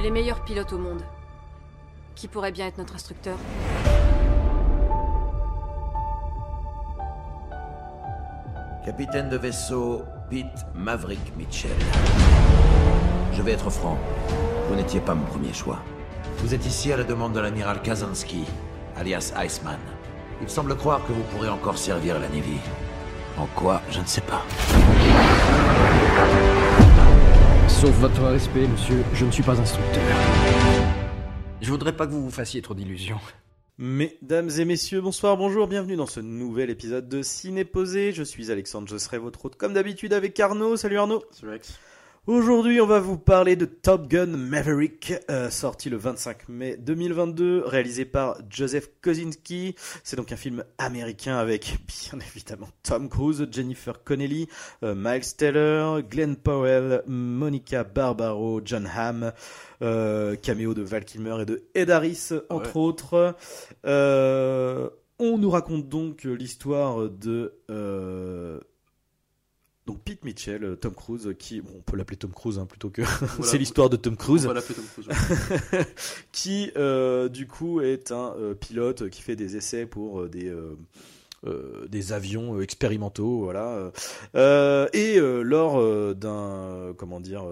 les meilleurs pilotes au monde. Qui pourrait bien être notre instructeur? Capitaine de vaisseau Pete Maverick Mitchell. Je vais être franc, vous n'étiez pas mon premier choix. Vous êtes ici à la demande de l'amiral Kazansky, alias Iceman. Il semble croire que vous pourrez encore servir la Navy. En quoi, je ne sais pas. Sauf votre respect, monsieur, je ne suis pas instructeur. Je voudrais pas que vous vous fassiez trop d'illusions. Mesdames et messieurs, bonsoir, bonjour, bienvenue dans ce nouvel épisode de Ciné Posé. Je suis Alexandre, je serai votre hôte comme d'habitude avec Arnaud. Salut Arnaud. Salut Alex. Aujourd'hui, on va vous parler de Top Gun Maverick, euh, sorti le 25 mai 2022, réalisé par Joseph Kosinski. C'est donc un film américain avec, bien évidemment, Tom Cruise, Jennifer Connelly, euh, Miles Teller, Glenn Powell, Monica Barbaro, John Hamm, euh, caméo de Val Kilmer et de Ed Harris, entre autres. Euh, on nous raconte donc l'histoire de donc Pete Mitchell, euh, Tom Cruise, qui bon, on peut l'appeler Tom Cruise hein, plutôt que c'est l'histoire de Tom Cruise, On l'appeler Tom Cruise. ouais. qui euh, du coup est un euh, pilote qui fait des essais pour euh, des euh, euh, des avions euh, expérimentaux, voilà. Euh, et euh, lors euh, d'un euh, comment dire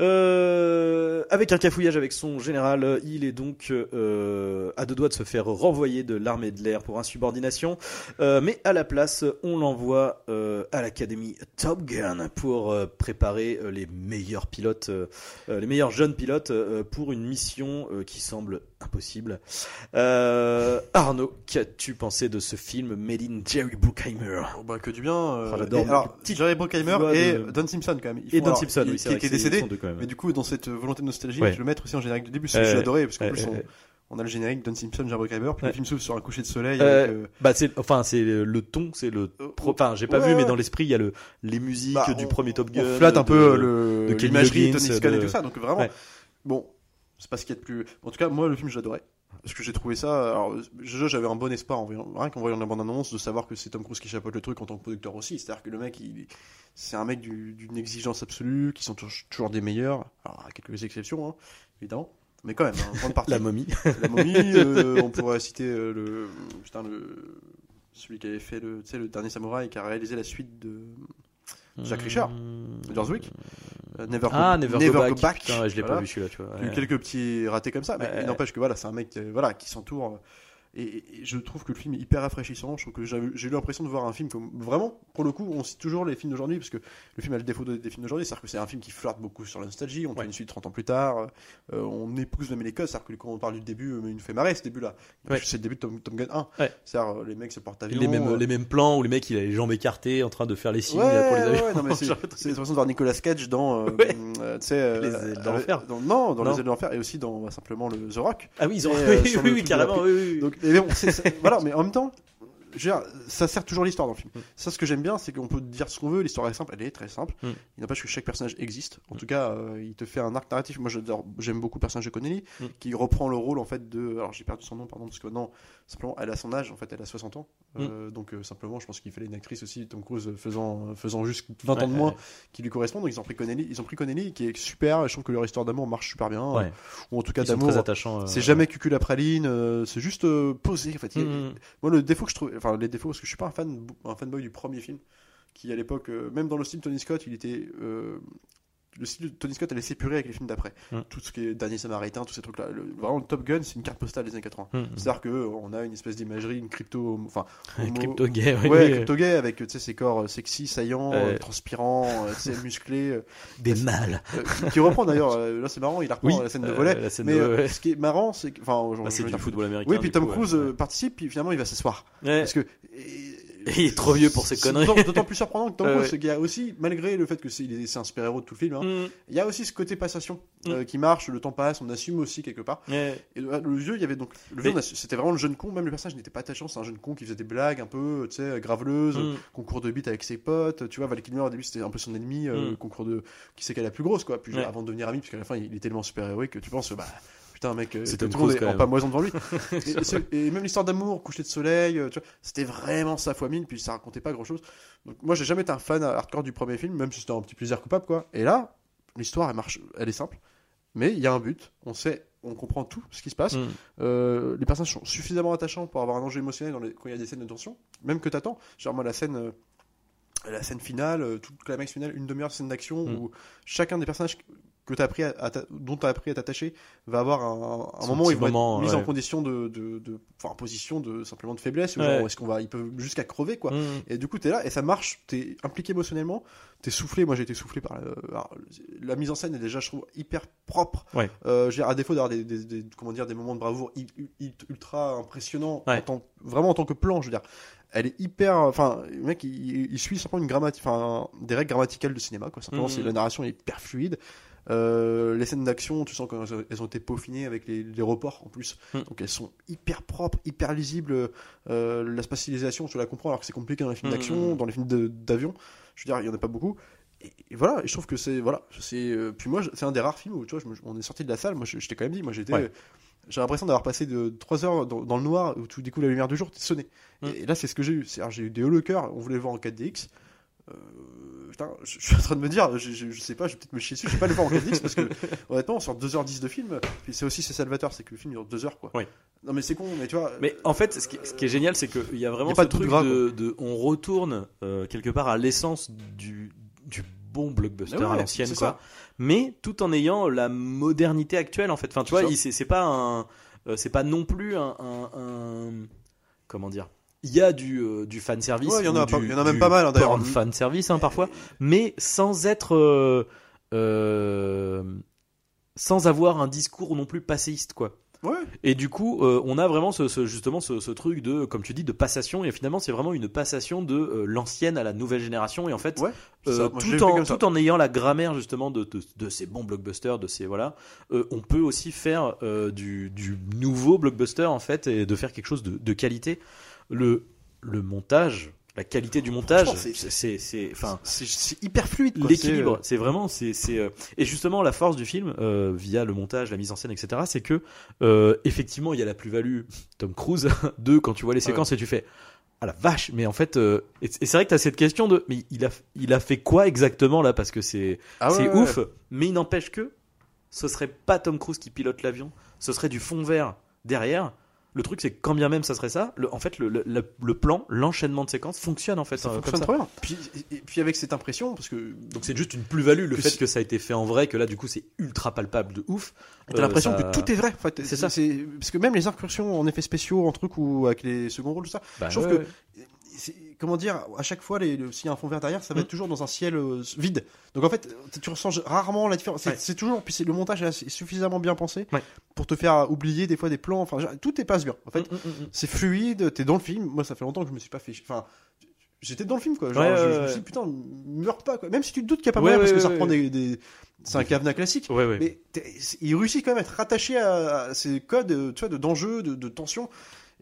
euh, avec un cafouillage avec son général, il est donc euh, à deux doigts de se faire renvoyer de l'armée de l'air pour insubordination. Euh, mais à la place, on l'envoie euh, à l'académie Top Gun pour préparer les meilleurs pilotes, les meilleurs jeunes pilotes pour une mission qui semble impossible. Euh, Arnaud, qu'as-tu pensé de ce film Made in Jerry Bruckheimer? Oh, bah, que du bien. euh, Oh, et alors, Jerry Bruckheimer et de- Don Simpson quand même. Et Don alors, Simpson, il- oui, qui, qui est c'est- décédé. ils sont deux quand même. Mais du coup, dans cette volonté de nostalgie, Ouais. je le mettre aussi en générique de début, parce que Euh, j'ai adoré, parce qu'en plus, on, on a le générique Don Simpson, Jerry Bruckheimer, puis Ouais. le film s'ouvre sur un coucher de soleil. Euh, avec, euh, Bah c'est enfin c'est le ton, c'est le enfin j'ai pas ouais, vu mais dans l'esprit il y a le les musiques bah, du on- premier Top Gun. on flatte un peu de le l'imagerie, Tony Scott et tout ça, donc vraiment. Bon, c'est pas ce qu'il y a de plus. En tout cas, moi, le film, je l'adorais. Parce que j'ai trouvé ça. Alors, j'avais un bon espoir en voyant, rien qu'en voyant la bande-annonce, de savoir que c'est Tom Cruise qui chapeaute le truc en tant que producteur aussi. C'est-à-dire que le mec, il, c'est un mec du- d'une exigence absolue, qui sont toujours, des meilleurs. Alors, à quelques exceptions, hein, évidemment. Mais quand même, hein, en grande partie. la momie. La momie, euh, on pourrait citer euh, le, putain, le, celui qui avait fait le, le dernier samouraï, qui a réalisé la suite de Jack Reacher, de George Wick. Euh, Never Go, Never, Go, Back. Putain, ouais, je l'ai Voilà. pas vu celui-là tu vois. Ouais. quelques petits ratés comme ça, mais Ouais. il n'empêche que voilà, c'est un mec euh, voilà, qui s'entoure. Et, et je trouve que le film est hyper rafraîchissant. Je trouve que j'ai eu l'impression de voir un film comme vraiment, pour le coup, on cite toujours les films d'aujourd'hui parce que le film a le défaut de- des films d'aujourd'hui, c'est-à-dire que c'est un film qui flirte beaucoup sur la nostalgie. On fait Ouais. une suite 30 ans plus tard, euh, on épouse même les codes, c'est-à-dire que quand on parle du début, euh, il nous fait marrer ce début-là. Ouais. C'est le début de Tom, Tom Gun 1. Ouais. C'est-à-dire euh, les mecs se portent avion. les mêmes euh, les mêmes plans où le mec il a les jambes écartées en train de faire les signes pour les avions. c'est c'est façon de voir Nicolas Cage dans, euh, Ouais. tu sais, Les ailes de l'enfer. non, dans Non. les ailes de l'enfer et aussi dans bah, simplement le The Rock. Ah oui ils ont Et, oui, oui, oui, le carrément oui oui. oui. Donc, mais bon, c'est- voilà, mais en même temps, je veux dire, ça sert toujours l'histoire dans le film. Mm. Ça, ce que j'aime bien, c'est qu'on peut dire ce qu'on veut. L'histoire est simple, elle est très simple. Mm. Il n'empêche que chaque personnage existe. En tout cas, euh, il te fait un arc narratif. Moi, j'aime beaucoup le personnage de Connelly, Mm. qui reprend le rôle en fait de. Alors, j'ai perdu son nom, pardon, parce que maintenant, simplement, elle a son âge. En fait, elle a 60 ans. Mm. Euh, donc, euh, simplement, je pense qu'il fallait une actrice aussi, Tom Cruise, faisant, faisant juste 20 ans de Ouais, moins, ouais. qui lui correspond. Donc, ils ont pris Connelly, ils ont pris Connelly, qui est super. Je trouve que leur histoire d'amour marche super bien. Ou en tout cas d'amour. C'est jamais cucul à praline, c'est juste posé en fait. Mm, mm. Moi le défaut que je trouve, enfin les défauts parce que je suis pas un fan, un fanboy du premier film, qui à l'époque, euh, même dans le style Tony Scott, il était, euh, le style de Tony Scott allait s'épurer avec les films d'après. Mm. Tout ce qui est Dernier Samaritain, tous ces trucs là. Le, vraiment le Top Gun, c'est une carte postale des années 80. Mm, mm. C'est-à-dire que euh, a une espèce d'imagerie, une crypto, enfin homo- Crypto gay oui, Ouais, crypto gay avec tu sais ses corps euh, sexy, saillants, euh, transpirants, euh, musclés, des mâles. euh, qui reprend d'ailleurs. là c'est marrant, il reprend Oui, la scène de volet. mais de ce qui est marrant, c'est que, enfin, Bah, c'est du football américain. oui, puis Tom coup, Cruise ouais. participe, puis finalement il va s'asseoir. Ouais. Parce que. et- Il est trop vieux pour ces conneries. d'autant- plus surprenant que Tom Cruise, ouais. qu'il y a aussi, malgré le fait que c'est est- un super-héros de tout le film, hein, Mm. il y a aussi ce côté passation euh, qui marche, le temps passe, on assume aussi quelque part. Ouais. Et le, le vieux, il y avait donc. Le c'était vraiment le jeune con, même le personnage n'était pas attachant, c'est un jeune con qui faisait des blagues un peu, tu sais, graveleuses, Mm. concours de bite avec ses potes, tu vois, Val Kilmer au début c'était un peu son ennemi, euh, Mm. concours de. qui c'est qu'elle est la plus grosse, quoi, puis Ouais. avant de devenir ami, parce qu'à la fin il est tellement super-héroïque que tu penses, bah. Putain, mec, euh, C'est tout le monde en pamoison devant lui. et, même l'histoire d'amour, coucher de soleil, euh, tu vois, c'était vraiment sa fois mille, puis ça racontait pas grand chose. Donc moi, j'ai jamais été un fan hardcore du premier film, même si c'était un petit plaisir coupable, quoi. Et là, l'histoire, elle marche, elle est simple. mais il y a un but. On sait, on comprend tout ce qui se passe. Mm. Euh, les personnages sont suffisamment attachants pour avoir un enjeu émotionnel dans les- quand il y a des scènes de tension, même que t'attends. Genre moi la scène, euh, la scène finale, euh, toute la max finale, une demi-heure de scène d'action Mm. où chacun des personnages que t'as appris à, à t'a- dont t'as appris à t'attacher va avoir un, moment où ils vont moment, être mis en condition de, de, de- enfin en position de simplement de faiblesse ou Ouais. est-ce qu'on va, ils peuvent jusqu'à crever quoi. Mm. Et du coup, t'es là et ça marche, t'es impliqué émotionnellement, t'es soufflé. Moi, j'ai été soufflé par alors, la mise en scène est déjà, je trouve, hyper propre. Ouais. Euh, dire, à défaut d'avoir des, des- des- comment dire, des moments de bravoure ultra impressionnants, Ouais. en tant- vraiment en tant que plan, je veux dire, elle est hyper. Enfin, le mec, il, il suit simplement une grammatique, enfin, des règles grammaticales de cinéma, quoi. Simplement, c'est la narration est hyper fluide. Euh, les scènes d'action, tu sens qu'elles ont été peaufinées avec les, les reports en plus. Mm. Donc elles sont hyper propres, hyper lisibles. Euh, la spatialisation, tu la comprends alors que c'est compliqué dans les films Mm. d'action, dans les films d'avion. Je veux dire, il y en a pas beaucoup. Et, et voilà, et je trouve que c'est voilà, c'est euh, puis moi c'est un des rares films où tu vois, je me- on est sorti de la salle. Moi, je, je t'ai quand même dit, moi j'étais, Ouais. j'ai l'impression d'avoir passé de 3 heures dans, dans le noir où tout d'un coup la lumière du jour sonné. Mm. Et, et là, c'est ce que j'ai eu. C'est-à-dire, j'ai eu des hauts le cœur. On voulait le voir en 4DX. Euh, putain, je, je suis en train de me dire, je, je, je sais pas, je vais peut-être me chier dessus, je vais pas le voir en 4DX parce que honnêtement, sur 2h10 de film, c'est aussi c'est salvateur, c'est que le film dure 2 heures quoi. Oui. Non mais c'est con, mais tu vois. Mais en fait, ce qui, ce qui est génial, c'est qu'il y a vraiment Y a pas ce de truc de, de- on retourne euh, quelque part à l'essence du, du bon blockbuster Mais ouais, à l'ancienne, quoi. ça. Mais tout en ayant la modernité actuelle, en fait. Enfin, tu vois, c'est pas un, euh, c'est pas non plus un, un- un- comment dire? Il y a du, euh, du fan service. Ouais, il y en a pas- du- il y en a même pas mal, hein, d'ailleurs. fan service, hein, parfois. Mais sans être, euh, euh, sans avoir un discours non plus passéiste, quoi. Ouais. Et du coup, euh, on a vraiment ce, ce- justement ce, ce truc de, comme tu dis, de passation. Et finalement, c'est vraiment une passation de l'ancienne à la nouvelle génération. Et en fait, Ouais, ça. Tout, en, tout en ayant la grammaire justement de, de, de ces bons blockbusters, de ces voilà, on peut aussi faire du, du nouveau blockbuster en fait et de faire quelque chose de, de qualité. Le, le montage, la qualité du montage, c'est- enfin, C'est hyper fluide. l'équilibre C'est, c'est vraiment c'est c'est euh, et justement la force du film euh, via le montage la mise en scène etc c'est que euh, effectivement il y a la plus-value Tom Cruise de quand tu vois les ouais. séquences et tu fais ah la vache mais en fait euh, et, et c'est vrai que tu as cette question de mais il a il a fait quoi exactement là parce que c'est Ah ouais, c'est ouais, ouf mais il n'empêche que ce serait pas Tom Cruise qui pilote l'avion ce serait du fond vert derrière le truc c'est que quand bien même ça serait ça le, en fait le, le, le- plan l'enchaînement de séquences fonctionne en fait Ça euh, fonctionne comme ça. trop bien. Puis, et, et puis avec cette impression, parce que Donc c'est juste une plus-value le Que fait que ça a été fait en vrai, que là du coup c'est ultra palpable de ouf. T'as Euh, l'impression ça- que tout est vrai. En fait. C'est ça. Parce que même les incursions en effets spéciaux, en trucs ou avec les seconds rôles, tout ça. Bah, je trouve ouais, que ouais. Comment dire, à chaque fois, s'il y a un fond vert derrière, ça va Mm. être toujours dans un ciel euh, vide. Donc en fait, tu ressens rarement la différence. C'est Ouais. toujours, puis le montage est suffisamment bien pensé Ouais. pour te faire oublier des fois des plans. Enfin, tout est passe bien. En fait, Mm, mm, mm. c'est fluide. T'es dans le film. Moi, ça fait longtemps que je me suis pas fait. Enfin. J'étais dans le film quoi, genre Ouais, je, me suis dit putain meurs pas quoi, même si tu te doutes qu'il y a pas moyen parce que ça reprend des, des... c'est un cadenas classique, Ouais, ouais. mais il réussit quand même à être rattaché à, à ces codes, euh, tu vois, de d'enjeux, de, de tension.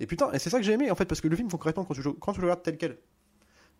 Et putain, et c'est ça que j'ai aimé en fait, parce que le film concrètement, quand tu, quand tu le regardes tel quel,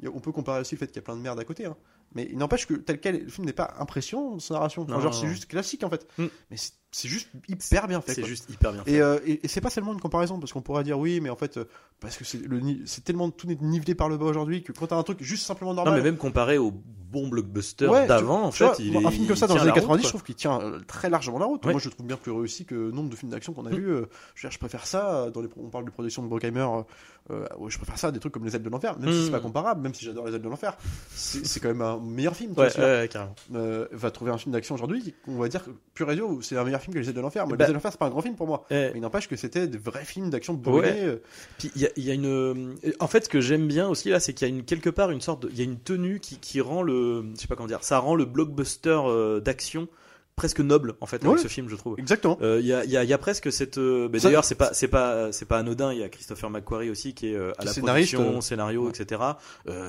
on peut comparer aussi le fait qu'il y a plein de merde à côté, hein. Mais il n'empêche que tel quel, le film n'est pas impressionnant, sa narration. Enfin, Non, genre, non, c'est non. juste classique en fait. Mm. Mais c'est- juste hyper bien fait. C'est juste hyper bien fait. Et, euh, et, et c'est pas seulement une comparaison, parce qu'on pourrait dire oui, mais en fait, euh, parce que c'est tellement tout est nivelé par le bas aujourd'hui que quand t'as un truc juste simplement non normal. mais même comparé au bon blockbuster Ouais, d'avant, en fait, vois, il est, un film comme ça dans les années la route, 90, je trouve qu'il tient euh, très largement la route. Ouais. Moi, je le trouve bien plus réussi que nombre de films d'action qu'on a Mm. vus. euh, je, veux dire, je préfère ça. euh, Dans les, on parle de production de Bruckheimer. euh, euh, je préfère ça à des trucs comme Les Ailes de l'Enfer, même si Mm. c'est pas comparable, même si j'adore Les Ailes de l'Enfer. C'est quand même un meilleur film. Ouais, ouais, carrément. Euh, va trouver un film d'action aujourd'hui, on va dire pur et dur, c'est un meilleur film que Les Ailes de l'Enfer. Moi, Bah- Les Ailes de l'Enfer, c'est pas un grand film pour moi. Eh, Mais il n'empêche que c'était des vrais films d'action brûlés. Ouais. euh, Puis il y a, il y a une. euh, En fait, ce que j'aime bien aussi là, c'est qu'il y a une, quelque part une sorte de. Il y a une tenue qui, qui rend le. Je sais pas comment dire. Ça rend le blockbuster euh, d'action presque noble en fait avec Ouais. ce film, je trouve. Exactement. Euh, Il y, a, y, a, y a presque cette. euh, bah, D'ailleurs, c'est pas c'est pas c'est pas anodin. Il y a Christopher McQuarrie aussi qui est euh, à la production, scénario, ouais. etc.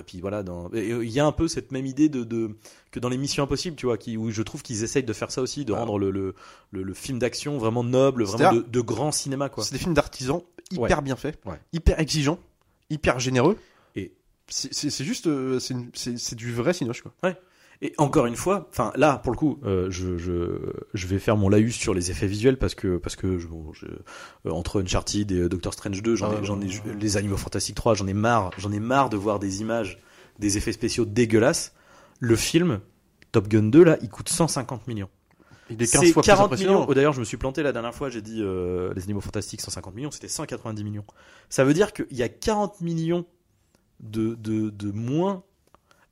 Puis voilà, dans... il y a un peu cette même idée de, de que dans les Missions Impossibles, tu vois, qui où je trouve qu'ils essayent de faire ça aussi, de Ah. rendre le, le, le, le film d'action vraiment noble, vraiment de, grand cinéma quoi. C'est des films d'artisans hyper bien faits, Ouais. hyper exigeants, hyper généreux. Et- c'est juste, c'est du vrai cinoche quoi. Et encore une fois, enfin là pour le coup, euh, je, je, je vais faire mon laïus sur les effets visuels parce que parce que je, bon, je- euh, entre Uncharted et euh, Doctor Strange 2, j'en Ah ai, j'en ai les Animaux Fantastiques 3, j'en ai marre, j'en ai marre de voir des images, des effets spéciaux dégueulasses. Le film Top Gun 2 là, il coûte 150 millions. Il est 15 C'est fois plus 40 impressionnant. millions. Oh, D'ailleurs, je me suis planté la dernière fois, j'ai dit euh, les animaux fantastiques 150 millions, c'était 190 millions. Ça veut dire qu'il y a 40 millions de, de, de moins.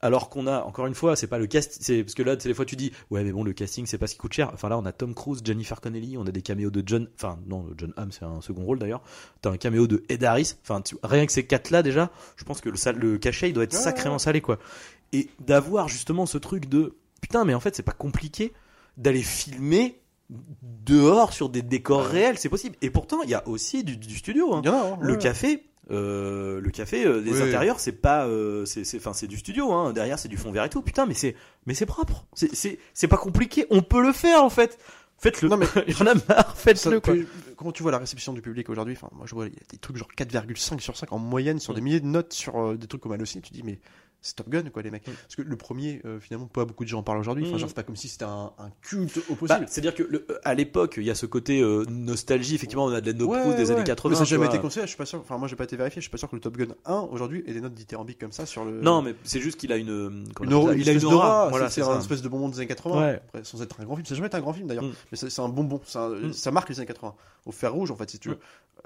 Alors qu'on a, encore une fois, c'est pas le casting, c'est parce que là, des fois tu dis, ouais, mais bon, le casting, c'est pas ce qui coûte cher. Enfin là, on a Tom Cruise, Jennifer Connelly, on a des caméos de John, enfin non, John Hamm, c'est un second rôle d'ailleurs. T'as un caméo de Ed Harris. Enfin, tu- rien que ces quatre là déjà, je pense que le, sal- le cachet, il doit être sacrément salé quoi. Et d'avoir justement ce truc de, putain, mais en fait, c'est pas compliqué d'aller filmer dehors sur des décors réels, c'est possible. Et pourtant, il y a aussi du, du studio. hein. Hein, Le ouais. café, euh, le café, euh, les Oui. intérieurs, c'est pas, euh, c'est, c'est, enfin, c'est du studio. Hein. Derrière, c'est du fond vert et tout. Putain, mais c'est, mais c'est propre. C'est, c'est, c'est pas compliqué. On peut le faire en fait. Faites-le. Non, mais- il y en a marre. Faites-le quoi. comment tu vois la réception du public aujourd'hui? Enfin, moi je vois il y a des trucs genre 4,5 sur 5 en moyenne sur des milliers de notes sur euh, des trucs comme aussi. Tu dis mais c'est Top Gun quoi les mecs. Mm. Parce que le premier euh, finalement pas beaucoup de gens en parlent aujourd'hui. Enfin Mm. genre c'est pas comme si c'était un, un culte au Bah, possible. c'est-à-dire que le- à l'époque, il y a ce côté euh, nostalgie. Effectivement, on a de la Ouais, des ouais. années 80. Mais ça n'a jamais été conseillé. Je suis pas sûr. Enfin moi j'ai pas été vérifié. Je suis pas sûr que le Top Gun 1 aujourd'hui ait des notes dithyrambiques comme ça sur le. Non, mais c'est juste qu'il a une, euh, aura, il a une aura. Voilà, c'est c'est c'est un espèce de bonbon des années 80. Ouais. Après, sans être un grand film, ça n'a jamais été un grand film d'ailleurs, Mm. mais c'est c'est un bonbon, c'est Mm. ça marque les années 80. Au fer rouge, en fait, si tu veux.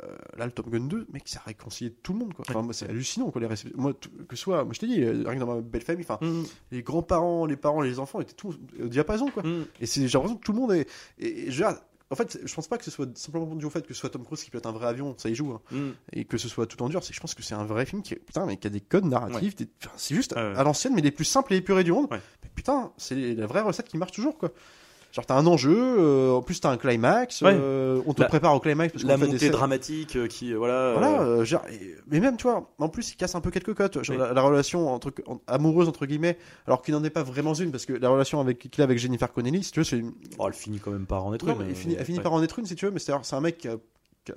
Euh, là, le Top Gun 2, mec, ça a réconcilié tout le monde, quoi. Enfin, moi, c'est hallucinant, quoi, les récep- Moi, tout- que ce soit, moi, je t'ai dit, euh, rien que dans ma belle famille, enfin, Mm, les grands-parents, les parents, les enfants étaient tous au diapason, quoi. mm. Et c'est, j'ai l'impression que tout le monde est, et, et je en fait, je pense pas que ce soit simplement dû au fait que ce soit Tom Cruise qui pilote un vrai avion, ça y joue, hein, Mm. et que ce soit tout en dur, c'est je pense que c'est un vrai film qui, putain, mais qui a des codes narratifs, des- enfin, c'est juste ouais. à l'ancienne, mais les plus simples et épurés du monde. Mais putain, c'est la vraie recette qui marche toujours, quoi. Genre, t'as un enjeu, euh, en plus t'as un climax, Ouais. euh, on te La- prépare au climax parce La fait des dramatique euh, qui, euh, voilà. Voilà, genre, et- mais même, tu vois, en plus, il casse un peu quelques cotes. Genre, Oui. la, la relation entre, en- amoureuse, entre guillemets, alors qu'il n'en est pas vraiment une, parce que la relation avec, qu'il a avec Jennifer Connelly, si tu veux, c'est une. Oh, elle finit quand même par en être une. mais elle finit, elle finit par en être une, si tu veux, mais c'est c'est un mec qui a-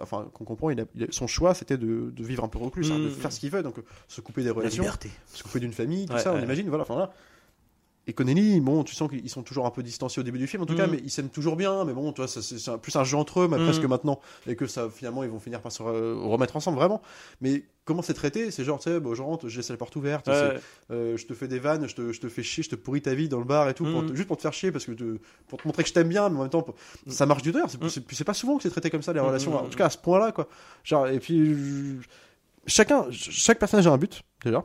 enfin, qu'on comprend, il a, il a- son choix, c'était de, de vivre un peu reclus, hein, de Mm. faire ce qu'il veut, donc euh, se couper des La relations, liberté. se couper d'une famille, tout Ouais, ça, on imagine, voilà, enfin là. Et Connelly, bon, tu sens qu'ils sont toujours un peu distanciés au début du film, en tout Mm. cas, mais ils s'aiment toujours bien, mais bon, ça, c'est plus un jeu entre eux, mais Mm. presque maintenant, et que ça, finalement, ils vont finir par se re- remettre ensemble, vraiment. Mais comment c'est traité? C'est genre, tu sais, bon, je rentre, je laisse la porte ouverte, Ouais. euh, je te fais des vannes, je te, je te fais chier, je te pourris ta vie dans le bar et tout, pour Mm. te- juste pour te faire chier, parce que te- pour te montrer que je t'aime bien, mais en même temps, pour- ça marche du tonnerre. C'est Mm. pas souvent que c'est traité comme ça, les Mm, relations, mm, en tout cas à ce point-là, quoi. Genre, et puis, je- chacun, chaque personnage a un but, déjà.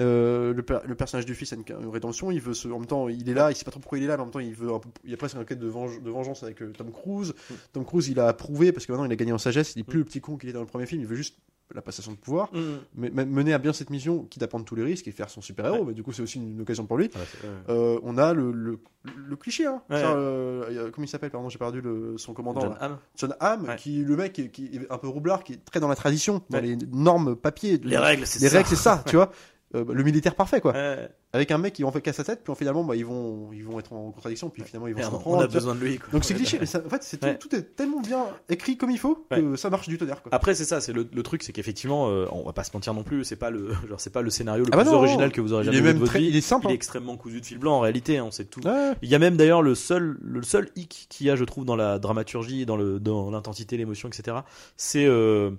Euh, le, per- le personnage du fils a une, une rédemption, il veut se, en même temps il est là, il sait pas trop pourquoi il est là, mais en même temps il veut un il y a presque un quête de, venge- de vengeance avec euh, Tom Cruise. Mm. Tom Cruise il a approuvé parce que maintenant il a gagné en sagesse, il est plus le petit con qu'il est dans le premier film, il veut juste la passation de pouvoir, Mm. mais mener à bien cette mission, quitte à prendre tous les risques et faire son super héros, Ouais. mais du coup c'est aussi une, une occasion pour lui. Ouais. Euh, on a le, le, le cliché, hein. Ouais. Ça, comment il s'appelle, pardon, j'ai perdu le, son commandant. John. Hamm. John Hamm, qui le mec qui, qui est un peu roublard, qui est très dans la tradition, dans les normes papier. Les règles, c'est les ça. règles, c'est ça, tu vois. Euh, le militaire parfait, quoi. Ouais. Avec un mec qui en fait qu'à sa tête, puis finalement, bah, ils vont, ils vont être en contradiction, puis finalement, ils vont se Merde, comprendre. on a besoin de lui. quoi. Donc c'est cliché, mais ça- en fait, c'est tout, Ouais. tout est tellement bien écrit comme il faut que ça marche du tonnerre, quoi. Après c'est ça, c'est le, le truc, c'est qu'effectivement, euh, on va pas se mentir non plus, c'est pas le, genre c'est pas le scénario le Ah bah plus non, original que vous aurez il jamais est vu même de votre très, vie. il est simple. Il est hein. extrêmement cousu de fil blanc en réalité, hein, on sait tout. Il y a même d'ailleurs le seul, le seul hic qu'il y a, je trouve, dans la dramaturgie, dans le, dans l'intensité, l'émotion, etc. C'est euh,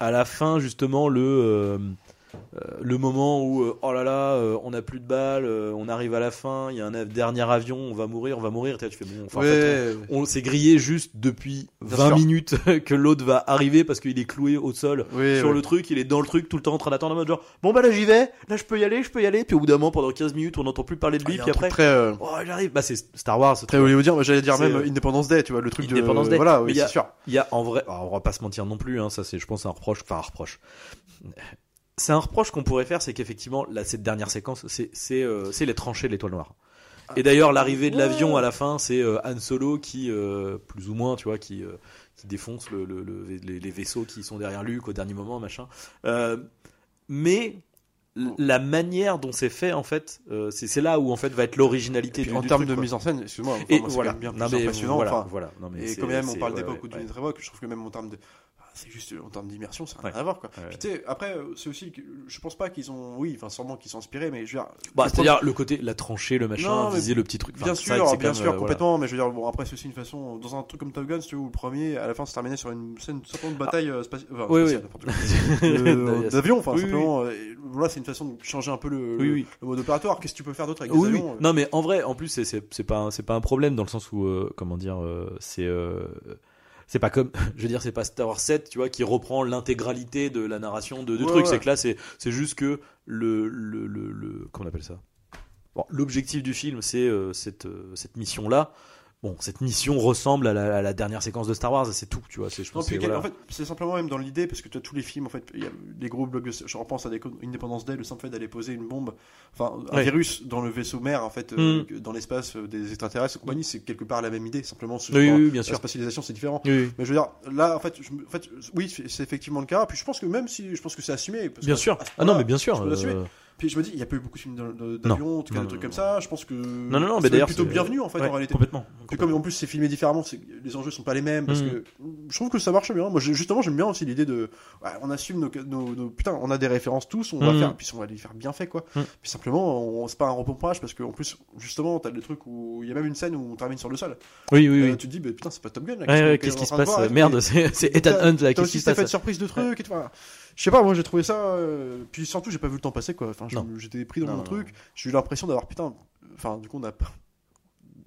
à la fin justement le, euh, le moment où euh, oh là là, euh, on n'a plus de balles, euh, on arrive à la fin, il y a un dernier avion, on va mourir, on va mourir. Tu vois, tu fais bon, enfin, en fait, Ouais. on s'est grillé juste depuis Bien 20 sûr. minutes que l'autre va arriver parce qu'il est cloué au sol sur ouais. le truc, il est dans le truc tout le temps en train d'attendre en mode genre bon bah là j'y vais, là je peux y aller, je peux y aller, puis au bout d'un moment pendant 15 minutes on n'entend plus parler de Ah, lui, puis après très, euh, oh j'arrive, bah c'est Star Wars, très hollywoodien. J'allais dire C'est, même euh, Independence Day, tu vois, le truc Independence de. Day. Voilà, oui, c'est sûr. Il y a en vrai, alors, on va pas se mentir non plus, hein, ça c'est je pense un reproche, enfin un reproche. C'est un reproche qu'on pourrait faire, c'est qu'effectivement là cette dernière séquence, c'est c'est euh, c'est les tranchées de l'étoile noire. Et d'ailleurs l'arrivée de l'avion à la fin, c'est euh, Han Solo qui euh, plus ou moins, tu vois, qui euh, qui défonce le, le- le- les, les vaisseaux qui sont derrière Luke au dernier moment, machin. Mais la manière dont c'est fait, en fait, euh, c'est là où en fait va être l'originalité du, en termes de quoi. mise en scène, excuse-moi, enfin, voilà, bien Non, plus mais impressionnant. voilà, enfin, voilà. Non, mais Et quand même, on parle ouais, d'époque ouais, ou d'une ouais. époque, je trouve que même en termes de. C'est juste en termes d'immersion, ça n'a Ouais. rien à voir quoi. Ouais. Puis, après, euh, c'est aussi je pense pas qu'ils ont, oui, enfin sûrement qu'ils sont inspirés, mais je veux dire, Bah, c'est-à-dire le côté, la tranchée, le machin, Non, viser le petit truc. Bien sûr, c'est bien sûr, euh, voilà. complètement. Mais je veux dire, bon, après, c'est aussi une façon. Dans un truc comme Top Gun, si tu veux, où le premier, à la fin, se terminait sur une scène de bataille euh, spaci- enfin. Oui, spatiale. Euh, d'avion, enfin, Oui, oui. simplement. Voilà, c'est une façon de changer un peu le, Oui, le- oui. le mode opératoire. Qu'est-ce que tu peux faire d'autre avec Oui, des oui. avions Non, mais en vrai, en plus, c'est- pas pas un problème dans le sens où comment dire, c'est c'est pas comme, je veux dire, c'est pas Star Wars 7, tu vois, qui reprend l'intégralité de la narration de, de Ouais, trucs. ouais. C'est que là, c'est c'est juste que le le le, le- comment on appelle ça? Bon, l'objectif du film, c'est euh, cette euh, cette mission là. Bon, cette mission ressemble à la, à la dernière séquence de Star Wars, c'est tout, tu vois. C'est je Non, pense puis que, voilà. en fait, c'est simplement même dans l'idée, parce que tu as tous les films, en fait, il y a des gros blocs, je repense à des Independence Day, le simple fait d'aller poser une bombe, enfin, un Ouais. virus dans le vaisseau mère, en fait, euh, Mm. dans l'espace euh, des extraterrestres et compagnie, c'est quelque part la même idée, simplement. ce- Oui, oui, oui, bien la sûr. spatialisation, c'est différent. Oui. Mais je veux dire, là, en fait, je en fait oui, c'est effectivement le cas. Puis je pense que même si, je pense que c'est assumé. parce Bien que sûr. Ah non, mais bien sûr. Puis je me dis, il y a pas eu beaucoup de films d'avion, en tout cas, des trucs comme ça. Je pense que. Non, non, non, c'est mais d'ailleurs, plutôt bienvenu, en fait, ouais, en réalité. Complètement. Puis comme en plus c'est filmé différemment, c'est- les enjeux sont pas les mêmes parce Mm. que je trouve que ça marche bien. Moi justement j'aime bien aussi l'idée de ouais, on assume nos, nos, nos- putain on a des références tous, on va Mm. faire puis on va les faire bien fait quoi. Mm. Puis simplement on- c'est pas un repompage parce que en plus justement t'as des trucs où il y a même une scène où on termine sur le sol. Oui, oui, Euh, oui. tu te dis bah, putain c'est pas Top Gun là. Qu'est-ce qui se passe et Merde, et- c'est et Ethan Hunt là. Qu'est-ce qui se passe? surprise de trucs et tout. Je sais pas, moi j'ai trouvé ça. euh, Puis surtout, j'ai pas vu le temps passer quoi. Enfin, je- Non. j'étais pris dans Non, mon non, truc. J'ai eu l'impression d'avoir putain. Enfin, du coup, on a.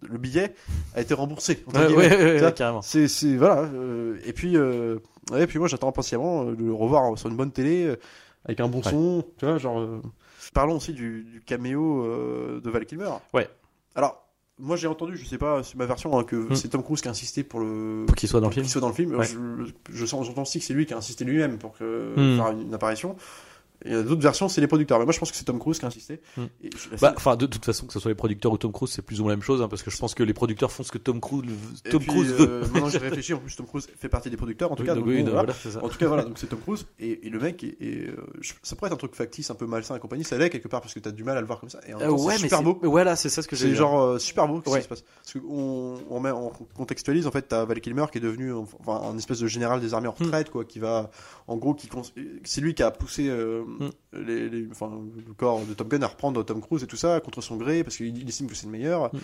Le billet a été remboursé. entre Ouais, guillemets. ouais, ouais, ouais, carrément. C'est, c'est voilà. euh, et puis, euh, ouais, puis moi, j'attends impatiemment euh, de le revoir sur une bonne télé euh, avec un bon Ouais. son. Tu vois, genre. euh, Parlons aussi du, du caméo euh, de Val Kilmer. Ouais. Alors, moi, j'ai entendu, je sais pas, c'est ma version, hein, que Hmm. c'est Tom Cruise qui a insisté pour le. Pour qu'il soit dans le film. qu'il soit dans le film. Ouais. Je, je sens, j'entends aussi que c'est lui qui a insisté lui-même pour que, Hmm. faire une, une apparition. Il y a d'autres versions, c'est les producteurs. Mais moi, je pense que c'est Tom Cruise qui a insisté. Hmm. Et je- la Bah, enfin, de toute façon, que ce soit les producteurs ou Tom Cruise, c'est plus ou moins la même chose, hein, parce que je pense que les producteurs font ce que Tom Cruise, Tom puis, Cruise euh, veut. maintenant, j'ai réfléchi. En plus, Tom Cruise fait partie des producteurs. En tout Oui, cas, donc oui, bon, voilà. voilà, ça. En tout cas, voilà, donc c'est Tom Cruise. Et, et le mec, euh, ça pourrait être un truc factice, un peu malsain et compagnie. Ça l'est quelque part parce que t'as du mal à le voir comme ça. Et en Euh, temps, ouais, c'est mais super beau. Voilà, c'est ça ce que j'ai C'est genre euh, super beau ce Ouais. qui se passe? Parce qu'on on met, on contextualise en fait, t'as Val Kilmer qui est devenu enfin, un espèce de général des armées en Hmm. retraite quoi, qui va en gros qui c'est lui qui a poussé euh, les, le corps de Top Gun à reprendre Tom Cruise et tout ça contre son gré parce qu'il il estime que c'est le meilleur. Hmm.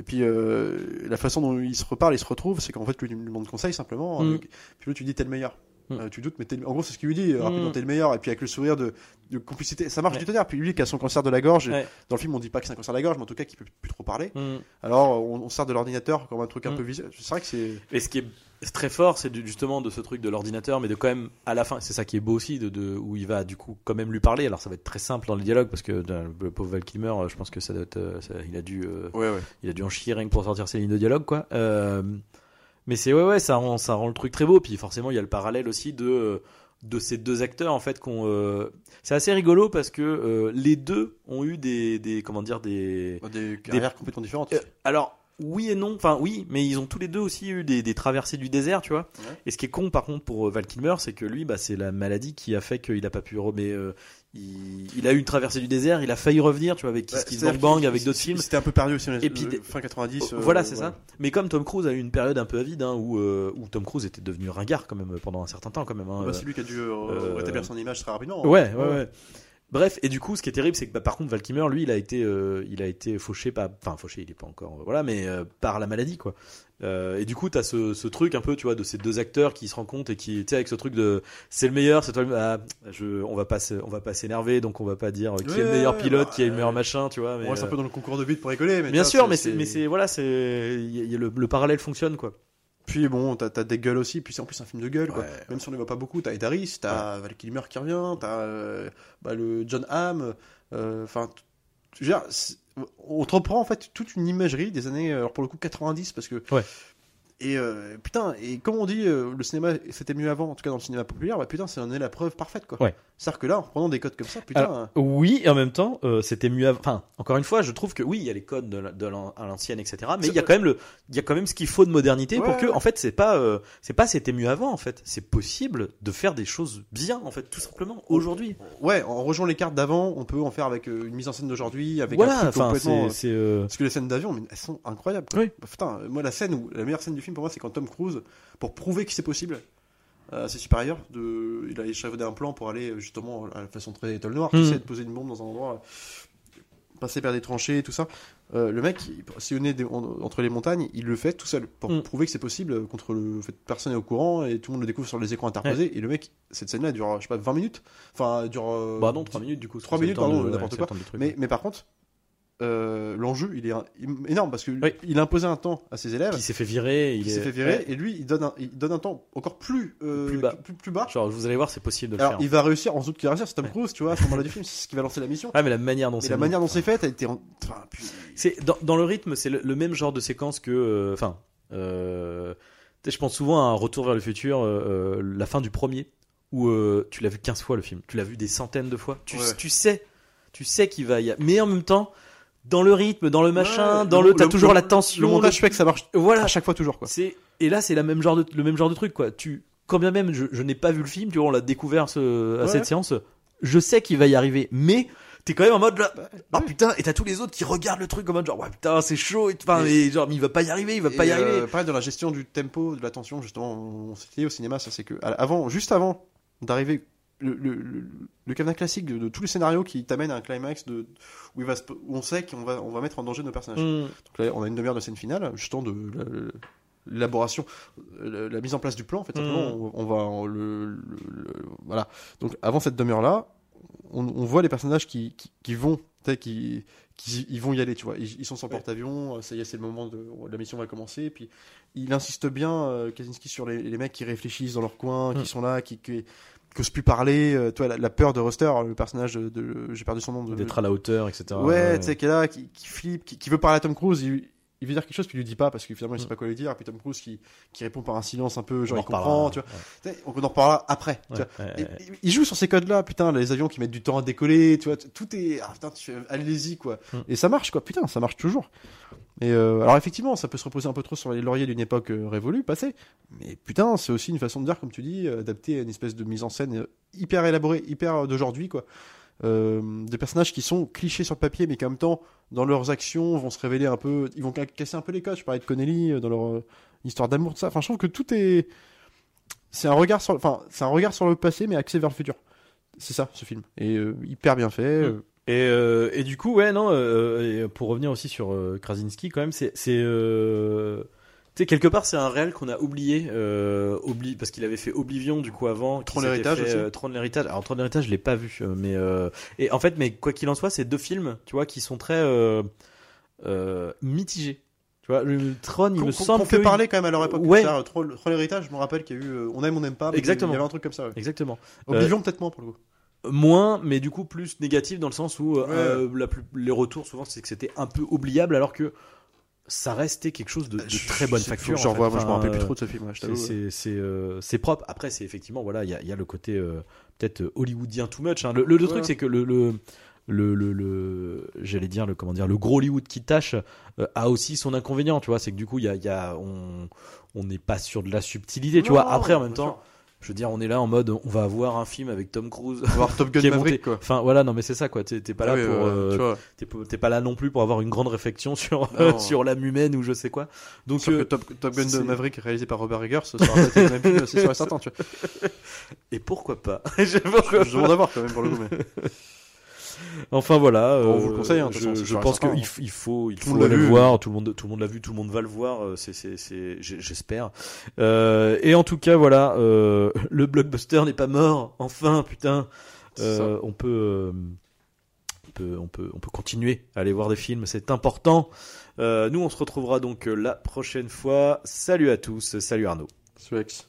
Et puis euh, la façon dont il se reparle, il se retrouve, c'est qu'en fait lui lui demande conseil simplement. Hmm. euh, puis lui tu dis t'es le meilleur. Hmm. Euh, tu doutes, mais en gros c'est ce qu'il lui dit. euh, rapidement Hmm. t'es le meilleur. Et puis avec le sourire de, de complicité, ça marche Ouais. du tonnerre. Puis lui qui a son cancer de la gorge. Ouais. Dans le film on dit pas que c'est un cancer de la gorge, mais en tout cas qu'il peut plus trop parler. Mm. Alors, on, on sert de l'ordinateur comme un truc un Mm. peu visuel. C'est vrai que c'est. Et ce qui est très fort, c'est justement de ce truc de l'ordinateur, mais de quand même, à la fin, c'est ça qui est beau aussi, de, de- où il va du coup quand même lui parler. Alors ça va être très simple dans le dialogue, parce que le pauvre Val Kilmer, euh, je pense que ça doit être, ça- il, a dû, euh, Ouais, ouais. il a dû en chier rien que pour sortir ses lignes de dialogue, quoi. Euh, mais c'est, ouais, ouais, ça rend, ça rend le truc très beau. Puis forcément, il y a le parallèle aussi de, euh, de ces deux acteurs, en fait, qu'on. euh, c'est assez rigolo parce que euh, les deux ont eu des, des comment dire, des. Des carrières complètement différentes. Euh, alors, oui et non. Enfin, oui, mais ils ont tous les deux aussi eu des, des traversées du désert, tu vois. Ouais. Et ce qui est con, par contre, pour Val Kilmer, c'est que lui, bah, c'est la maladie qui a fait qu'il a pas pu. Mais euh, il, il a eu une traversée du désert, il a failli revenir, tu vois, avec Kiss Ouais, Kiss Bang avec d'autres films. C'était un peu perdu aussi. Et puis des- fin 90. euh, voilà, c'est ouais. ça. Mais comme Tom Cruise a eu une période un peu avide, hein, où, euh, où Tom Cruise était devenu ringard quand même pendant un certain temps, quand même. hein, Bah, euh, c'est lui qui a dû euh, euh, rétablir son image très rapidement. Ouais, ouais, ouais. Bref, et du coup, ce qui est terrible, c'est que bah, par contre, Val Kilmer, lui, il a été, euh, il a été fauché, pas, enfin fauché, il est pas encore, euh, voilà, mais euh, par la maladie, quoi. Euh, et du coup, t'as ce, ce truc un peu, tu vois, de ces deux acteurs qui se rencontrent et qui, tu sais, avec ce truc de, c'est le meilleur, c'est toi, le- ah, je, on va pas, on va pas s'énerver, donc on va pas dire qui est le meilleur pilote, bah, qui est le meilleur machin, tu vois. Mais, On reste un peu dans le concours de vite pour rigoler. Mais bien sûr, mais c'est, mais c'est, voilà, c'est, le parallèle fonctionne, quoi. Puis bon, t'as t'as des gueules aussi. Puis c'est en plus un film de gueule. Quoi. Ouais. Même si on ne voit pas beaucoup, t'as Ed Harris, t'as Val Kilmer qui revient, t'as euh, bah, le John Hamm. euh, Enfin, c'est- on te reprend en fait toute une imagerie des années, euh, alors pour le coup 90, parce que. Ouais. Et euh, putain, et comme on dit, euh, le cinéma c'était mieux avant, en tout cas dans le cinéma populaire, bah putain, en est la preuve parfaite quoi. Ouais. C'est-à-dire que là, en prenant des codes comme ça, putain. Alors, oui, et en même temps, euh, c'était mieux. av- Enfin, encore une fois, je trouve que oui, il y a les codes de, la- l'ancienne, etc. Mais il y a quand même le, il y a quand même ce qu'il faut de modernité pour que, ouais. en fait, c'est pas, euh, c'est pas c'était mieux avant, en fait. C'est possible de faire des choses bien, en fait, tout simplement aujourd'hui. Ouais, en rejoignant les cartes d'avant, on peut en faire avec euh, une mise en scène d'aujourd'hui, avec un Voilà, truc enfin, complètement. c'est, c'est, euh, Parce que les scènes d'avion, mais elles sont incroyables. Quoi. Oui. Bah, putain, moi la scène où la meilleure scène du film pour moi, c'est quand Tom Cruise, pour prouver que c'est possible, euh, assez supérieur. De, il a échafaudé un plan pour aller justement à la façon très étoile noire, tu sais, de poser une bombe dans un endroit, euh, passer par des tranchées et tout ça. Euh, le mec, il- sillonner des- en- entre les montagnes, il le fait tout seul pour Mhm. prouver que c'est possible euh, contre le fait que personne n'est au courant et tout le monde le découvre sur les écrans interposés. Et le mec, cette scène-là dure, je sais pas, 20 minutes? Enfin, dure. euh, Bah non, 3 minutes du coup. trois c'est le minutes, temps pardon, n'importe quoi. mais par contre, euh, l'enjeu, il est un- énorme parce que Oui. il a imposé un temps à ses élèves. il s'est fait virer, il, Il est- s'est fait virer Ouais. et lui, il donne un, il donne un temps encore plus, euh, Plus bas. Plus, plus bas. Genre, vous allez voir, c'est possible de le Alors, faire. il va réussir, en doute qu'il va réussir, c'est Tom Ouais. Cruise, tu vois, à ce moment-là du film, c'est ce qui va lancer la mission. Ah, mais la manière dont c'est la manière dont c'est fait, a été. en- Enfin, puis- C'est dans, dans le rythme, c'est le, le même genre de séquence que, euh, enfin, euh, je pense souvent à un Retour vers le futur, la fin du premier, où tu l'as vu 15 fois le film, tu l'as vu des centaines de fois, tu, Ouais. tu sais, tu sais qu'il va y, a- mais en même temps, dans le rythme, dans le machin, Ouais, dans le, t'as le- toujours le- la tension, Le montage fait que ça marche voilà, à chaque fois, toujours, quoi. c'est et là c'est la même genre de le même genre de truc quoi. Tu quand bien même je, je n'ai pas vu le film, tu vois, on l'a découvert ce, à Ouais. cette séance. Je sais qu'il va y arriver, mais t'es quand même en mode là. Ah ouais. putain, et t'as tous les autres qui regardent le truc en mode genre ouais putain c'est chaud, et enfin Et- mais genre mais il va pas y arriver, il va pas y Et, arriver. euh, pareil, dans la gestion du tempo, de la tension, justement, on s'est au cinéma, ça c'est que, avant, juste avant d'arriver, le, le, le, cadenas classique de, de tous les scénarios qui t'amènent à un climax de, où, il va se- où on sait qu'on va, on va mettre en danger nos personnages. Mm. Donc là, on a une demi-heure de scène finale, justement de la- la- l'élaboration, la, la mise en place du plan, en fait, simplement, Mm. on, on va, on le, voilà. Donc avant cette demi-heure-là, on, on voit les personnages qui, qui, qui vont, qui, qui ils vont y aller, tu vois. Ils, ils sont le Ouais. porte-avions, ça y est, c'est le moment de la mission va commencer. Puis il insiste bien, euh, Kaczynski, sur les, les mecs qui réfléchissent dans leur coin, Mm. qui sont là, qui, qui qu'osent plus parler. euh, toi, la, la peur de Ruster, le personnage de, de- j'ai perdu son nom, D'être à la hauteur, etc. Ouais, tu sais, qui est là, qui, qui flippe, qui, qui veut parler à Tom Cruise, il, il veut dire quelque chose, puis il lui dit pas, parce que finalement il sait Mm. pas quoi lui dire, et puis Tom Cruise qui, qui répond par un silence un peu, genre il comprend, tu vois. On en reparlera après, tu Ouais, vois. ouais, Et- ouais. et- il joue sur ces codes-là, putain, les avions qui mettent du temps à décoller, tu vois, tout est, ah, putain, tu fais, allez-y, quoi. Mm. Et ça marche, quoi, putain, ça marche toujours. Et euh, alors effectivement, ça peut se reposer un peu trop sur les lauriers d'une époque euh, révolue, passée, mais putain, c'est aussi une façon de dire, comme tu dis, euh, adapter à une espèce de mise en scène hyper élaborée, hyper d'aujourd'hui, quoi. Des personnages qui sont clichés sur le papier, mais qui en même temps, dans leurs actions, vont se révéler un peu, ils vont ca- casser un peu les codes. Je parlais de Connelly dans leur histoire d'amour, tout ça. Enfin, je trouve que tout est, c'est un regard sur, enfin, c'est un regard sur le passé, mais axé vers le futur. C'est ça, ce film, et hyper bien fait. euh, Et, euh, et du coup, ouais, non, euh, pour revenir aussi sur euh, Krasinski, quand même, c'est. tu sais, quelque part, c'est un réel qu'on a oublié, oubli, parce qu'il avait fait Oblivion, du coup, avant. s'était l'héritage aussi. Trône l'héritage. Alors, Trône l'héritage, je l'ai pas vu, mais. et en fait, mais quoi qu'il en soit, c'est deux films, tu vois, qui sont très mitigés. Tu vois, le Trône, il me semble qu'on fait parler quand même à leur époque. Ouais. Trop l'héritage, je me rappelle qu'il y a eu, on aime, on n'aime pas. Exactement. Il y avait un truc comme ça. Exactement. Oblivion peut-être moins pour le coup. Moins, mais du coup plus négatif dans le sens où euh, la plus- les retours souvent c'est que c'était un peu oubliable alors que ça restait quelque chose de, de Je- très bonne facture. Moi je me rappelle plus euh, trop de ce film. c'est- euh, propre. Après c'est effectivement voilà il y a, y a le côté euh, peut-être hollywoodien too much. hein. Le, le- le truc c'est que le, le le, le, le- j'allais dire le comment dire le gros Hollywood qui tâche euh, a aussi son inconvénient tu vois c'est que du coup il y a, y a on on n'est pas sur de la subtilité tu Non, vois après en même temps je veux dire on est là en mode on va avoir un film avec Tom Cruise On va voir Top Gun Maverick, quoi. Enfin voilà, non mais c'est ça quoi. T'es pas là Ah oui, pour, euh, t'es pas là non plus pour avoir une grande réflexion sur Non. sur l'âme humaine ou je sais quoi. Donc Sauf que euh, Top, Top Gun de Maverick réalisé par Robert Eggers, ça sera peut-être même film, c'est sûr et certain, tu vois. et pourquoi pas? Je- pourquoi Je demande à voir quand même pour le coup, mais. Enfin voilà. On euh, vous le conseille, hein, je, pense qu'il hein. il faut il faut aller le voir. Tout le monde tout le monde l'a vu, tout le monde va le voir. euh, C'est c'est c'est j'ai- j'espère. Euh, et en tout cas voilà, euh, le blockbuster n'est pas mort. Enfin putain. Euh, on peut, euh, on peut, on peut, on peut continuer à aller voir des films, c'est important. Euh, nous, on se retrouvera donc euh, la prochaine fois. Salut à tous, salut Arnaud. Suex.